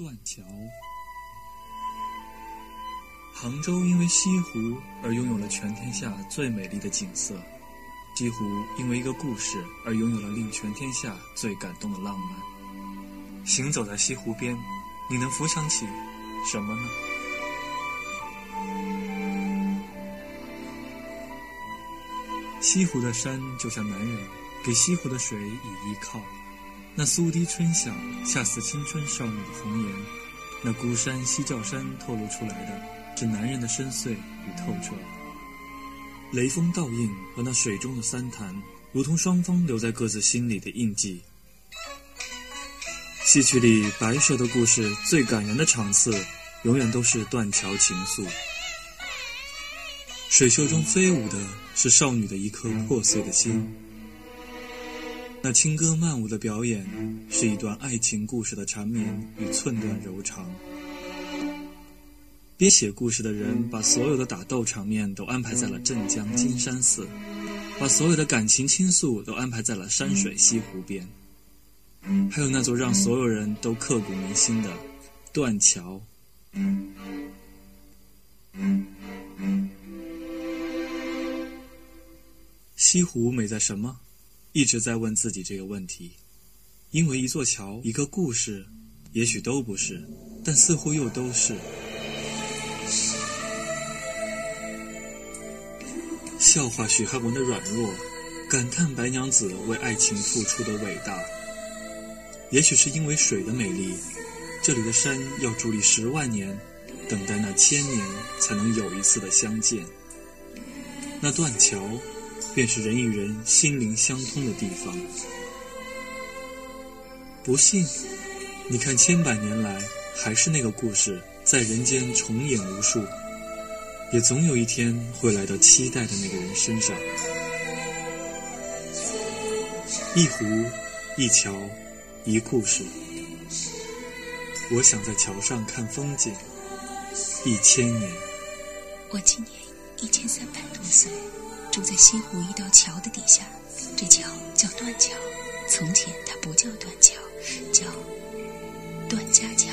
断桥。杭州因为西湖而拥有了全天下最美丽的景色，西湖因为一个故事而拥有了令全天下最感动的浪漫。行走在西湖边，你能浮想起什么呢？西湖的山就像男人，给西湖的水以依靠。那苏堤春晓，恰似青春少女的红颜。那孤山西照山透露出来的，是男人的深邃与透彻。雷锋倒映和那水中的三潭，如同双方留在各自心里的印记。戏曲里白蛇的故事最感人的场次，永远都是断桥情愫。水袖中飞舞的是少女的一颗破碎的心，那轻歌曼舞的表演是一段爱情故事的缠绵与寸断柔肠。编写故事的人把所有的打斗场面都安排在了镇江金山寺，把所有的感情倾诉都安排在了山水西湖边，还有那座让所有人都刻骨铭心的断桥。西湖美在什么？一直在问自己这个问题。因为一座桥，一个故事，也许都不是，但似乎又都是。笑话许汉文的软弱，感叹白娘子为爱情付出的伟大。也许是因为水的美丽，这里的山要伫立十万年，等待那千年才能有一次的相见。那断桥。便是人与人心灵相通的地方。不信，你看千百年来，还是那个故事在人间重演无数，也总有一天会来到期待的那个人身上。一湖，一桥，一故事。我想在桥上看风景，一千年。我今年一千三百多岁。住在西湖一道桥的底下，这桥叫断桥。从前它不叫断桥，叫段家桥。